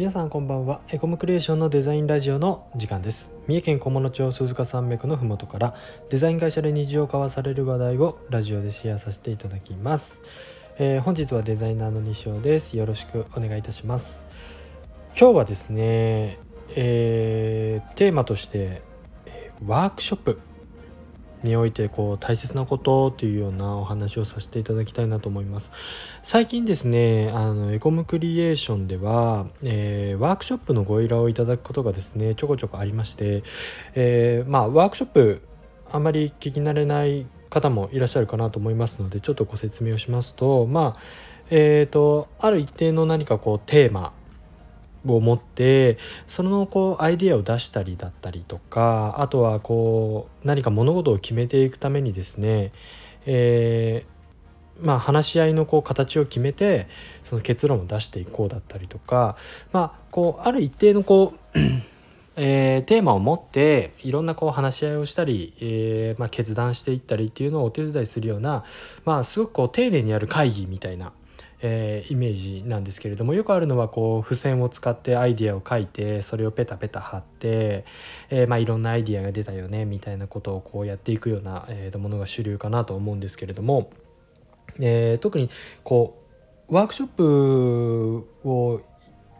皆さんこんばんは。エコムクリエーションのデザインラジオの時間です。三重県菰野町鈴鹿山脈のふもとからデザイン会社で日常交わされる話題をラジオでシェアさせていただきます、えー、本日はデザイナーの西尾です。よろしくお願いいたします。今日はですね、えー、テーマとしてワークショップ。においてこう大切なことっていうようなお話をさせていただきたいなと思います。最近ですねあのエコムクリエーションでは、えー、ワークショップのご依頼をいただくことがですねちょこちょこありまして、えー、まあワークショップあまり聞き慣れない方もいらっしゃるかなと思いますのでちょっとご説明をしますとまあえーとある一定の何かこうテーマを持ってそのこうアイデアを出したりだったりとかあとはこう何か物事を決めていくためにですね、えー、まあ、話し合いのこう形を決めてその結論を出していこうだったりとか、まあ、こうある一定のこうえー、テーマを持っていろんなこう話し合いをしたり、えー、まあ、決断していったりっていうのをお手伝いするような、まあ、すごくこう丁寧にやる会議みたいなえー、イメージなんですけれどもよくあるのはこう付箋を使ってアイディアを書いてそれをペタペタ貼って、えー、まあ、いろんなアイディアが出たよねみたいなことをこうやっていくような、えー、ものが主流かなと思うんですけれども、え特にこうワークショップを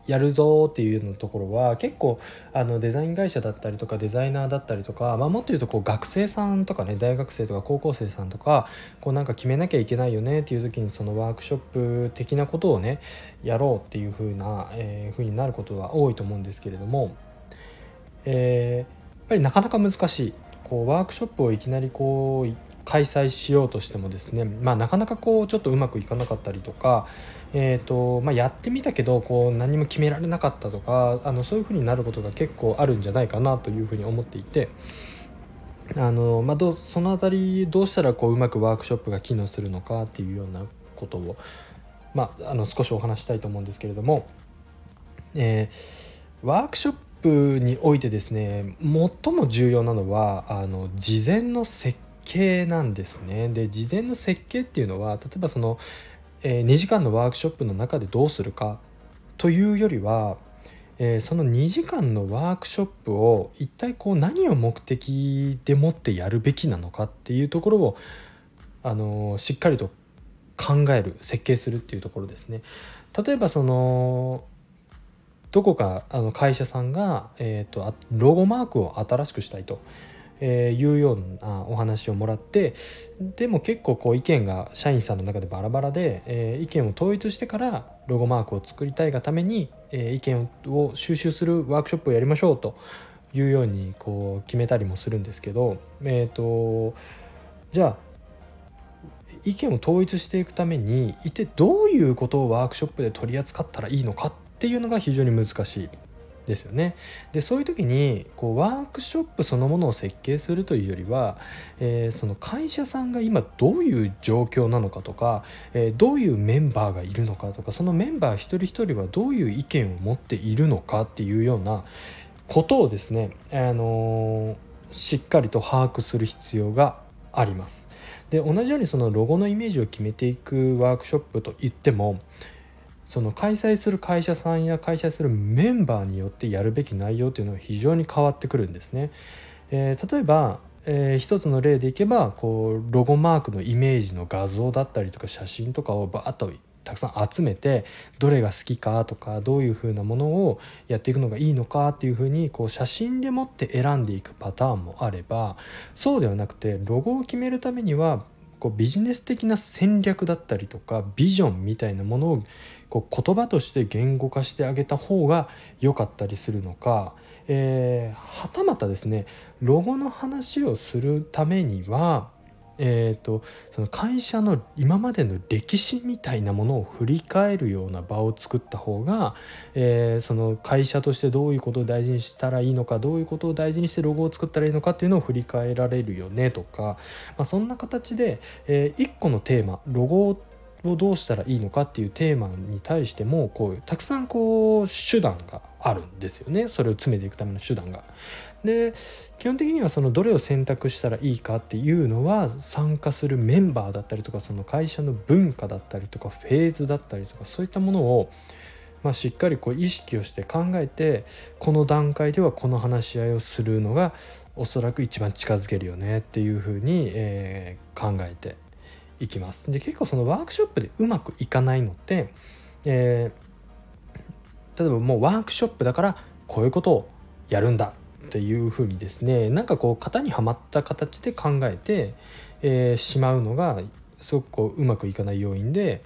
やるぞっていうのところは結構あのデザイン会社だったりとかデザイナーだったりとか、まあ、もっと言うとこう学生さんとかね大学生とか高校生さんとかこうなんか決めなきゃいけないよねっていう時にそのワークショップ的なことをねやろうっていう風な、えー、風になることが多いと思うんですけれども、えー、やっぱりなかなか難しい。こうワークショップをいきなりこう開催しようとしてもですね、まあ、なかなかこうちょっとうまくいかなかったりとか、えーとまあ、やってみたけどこう何も決められなかったとかあのそういうふうになることが結構あるんじゃないかなというふうに思っていて。あのまあ、どその辺りどうしたらこううまくワークショップが機能するのかっていうようなことを、まあ、あの少しお話したいと思うんですけれども、えー、ワークショップにおいてですね最も重要なのはあの事前の設計なんですね。で事前の設計っていうのは例えばその、えー、2時間のワークショップの中でどうするかというよりは、えー、その2時間のワークショップを一体こう何を目的でもってやるべきなのかっていうところを、あのー、しっかりと考える設計するっていうところですね。例えばそのどこかあの会社さんが、えーとロゴマークを新しくしたいと。えー、いうようなお話をもらってでも結構こう意見が社員さんの中でバラバラで、え、意見を統一してからロゴマークを作りたいがために、え、意見を収集するワークショップをやりましょうというようにこう決めたりもするんですけど、えーと、じゃあ意見を統一していくために一体どういうことをワークショップで取り扱ったらいいのかっていうのが非常に難しい。ですよね。でそういう時にこうワークショップそのものを設計するというよりは、えー、その会社さんが今どういう状況なのかとか、えー、どういうメンバーがいるのかとかそのメンバー一人一人はどういう意見を持っているのかっていうようなことをですね、あのー、しっかりと把握する必要があります。で同じようにそのロゴのイメージを決めていくワークショップといってもその開催する会社さんや開催するメンバーによってやるべき内容というのは非常に変わってくるんですね。えー、例えば、えー、一つの例でいけばこうロゴマークのイメージの画像だったりとか写真とかをバーッとたくさん集めてどれが好きかとかどういうふうなものをやっていくのがいいのかっていうふうにこう写真でもって選んでいくパターンもあればそうではなくてロゴを決めるためにはこうビジネス的な戦略だったりとかビジョンみたいなものをこう言葉として言語化してあげた方が良かったりするのか、えー、はたまたですねロゴの話をするためにはえーと、その会社の今までの歴史みたいなものを振り返るような場を作った方が、えー、その会社としてどういうことを大事にしたらいいのかどういうことを大事にしてロゴを作ったらいいのかっていうのを振り返られるよねとか、まあ、そんな形で、えー、1個のテーマロゴをどうしたらいいのかっていうテーマに対してもこうたくさんこう手段があるんですよねそれを詰めていくための手段が。で基本的にはそのどれを選択したらいいかっていうのは参加するメンバーだったりとかその会社の文化だったりとかフェーズだったりとかそういったものをまあ、しっかりこう意識をして考えてこの段階ではこの話し合いをするのがおそらく一番近づけるよねっていうふうに、えー、考えていきます。で結構そのワークショップでうまくいかないのって、えー、例えばもうワークショップだからこういうことをやるんだっていうふうにですねなんかこう型にはまった形で考えて、えー、しまうのがすごくこううまくいかない要因で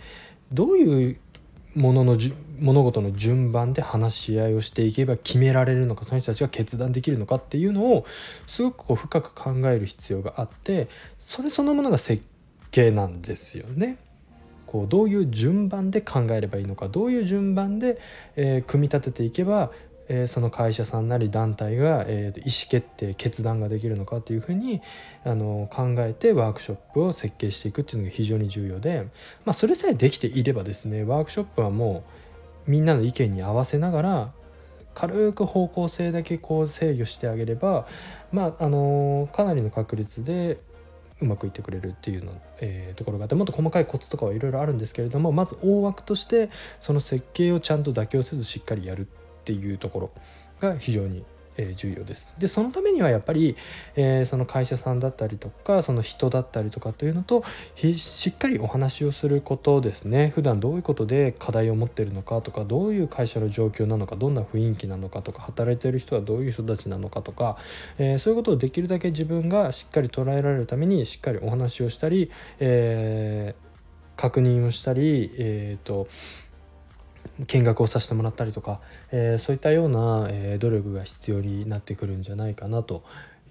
どういうものの物事の順番で話し合いをしていけば決められるのかその人たちが決断できるのかっていうのをすごくこう深く考える必要があってそれそのものが設計なんですよね。こうどういう順番で考えればいいのかどういう順番で、えー、組み立てていけばえー、その会社さんなり団体が、えー、意思決定決断ができるのかっていうふうにあの考えてワークショップを設計していくっていうのが非常に重要で、まあ、それさえできていればですねワークショップはもうみんなの意見に合わせながら軽く方向性だけこう制御してあげれば、まあ、あのかなりの確率でうまくいってくれるっていうの、えー、ところがあってもっと細かいコツとかはいろいろあるんですけれどもまず大枠としてその設計をちゃんと妥協せずしっかりやるっていうところが非常にえ重要です。でそのためにはやっぱり、えー、その会社さんだったりとかその人だったりとかというのとしっかりお話をすることですね普段どういうことで課題を持ってるのかとかどういう会社の状況なのかどんな雰囲気なのかとか働いてる人はどういう人たちなのかとか、えー、そういうことをできるだけ自分がしっかり捉えられるためにしっかりお話をしたり、えー、確認をしたり、えーと見学をさせてもらったりとか、えー、そういったような、えー、努力が必要になってくるんじゃないかなと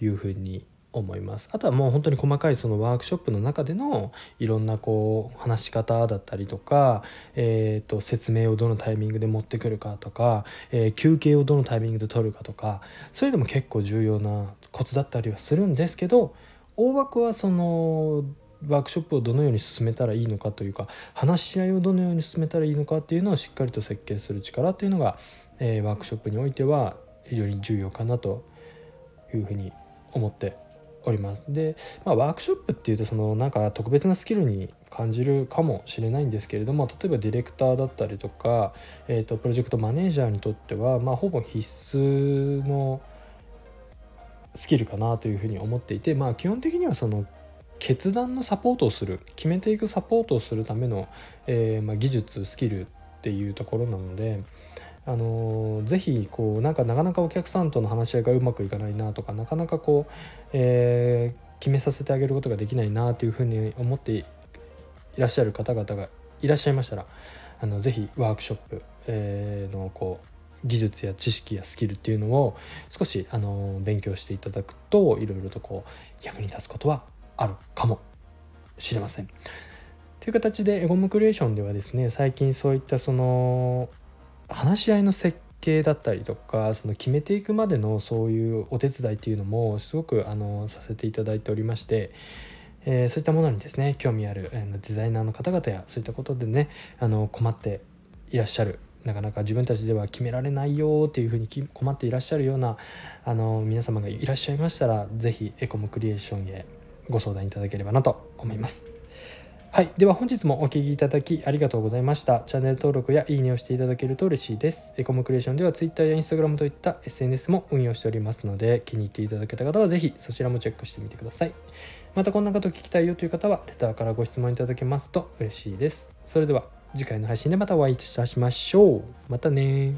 いうふうに思います。あとはもう本当に細かいそのワークショップの中でのいろんなこう話し方だったりとか、えー、と説明をどのタイミングで持ってくるかとか、えー、休憩をどのタイミングで取るかとかそれでも結構重要なコツだったりはするんですけど大枠はそのワークショップをどのように進めたらいいのかというか話し合いをどのように進めたらいいのかっていうのをしっかりと設計する力っていうのが、えー、ワークショップにおいては非常に重要かなというふうに思っております。で、まあ、ワークショップっていうとそのなんか特別なスキルに感じるかもしれないんですけれども例えばディレクターだったりとか、えーと、プロジェクトマネージャーにとっては、まあ、ほぼ必須のスキルかなというふうに思っていて、まあ、基本的にはその決断のサポートをする決めていくサポートをするための、えー、まあ、技術スキルっていうところなので。あのー、ぜひこうなんかなかなかお客さんとの話し合いがうまくいかないなとかなかなかこう、えー、決めさせてあげることができないなというふうに思っていらっしゃる方々がいらっしゃいましたらあのぜひワークショップ、えー、のこう技術や知識やスキルっていうのを少しあの勉強していただくといろいろとこう役に立つことはあるかもしれません。という形でエゴムクリエーションではですね最近そういったその話し合いの設計だったりとかその決めていくまでのそういうお手伝いっていうのもすごくあのさせていただいておりまして、えー、そういったものにですね興味ある、えー、デザイナーの方々やそういったことでねあの困っていらっしゃるなかなか自分たちでは決められないよっていうふうに困っていらっしゃるようなあの皆様がいらっしゃいましたら是非エコムクリエーションへご相談いただければなと思います。はい。では本日もお聴きいただきありがとうございました。チャンネル登録やいいねをしていただけると嬉しいです。エコムクリエーションでは Twitter や Instagram といった SNS も運用しておりますので、気に入っていただけた方はぜひそちらもチェックしてみてください。またこんなこと聞きたいよという方は、レターからご質問いただけますと嬉しいです。それでは次回の配信でまたお会いいたしましょう。またね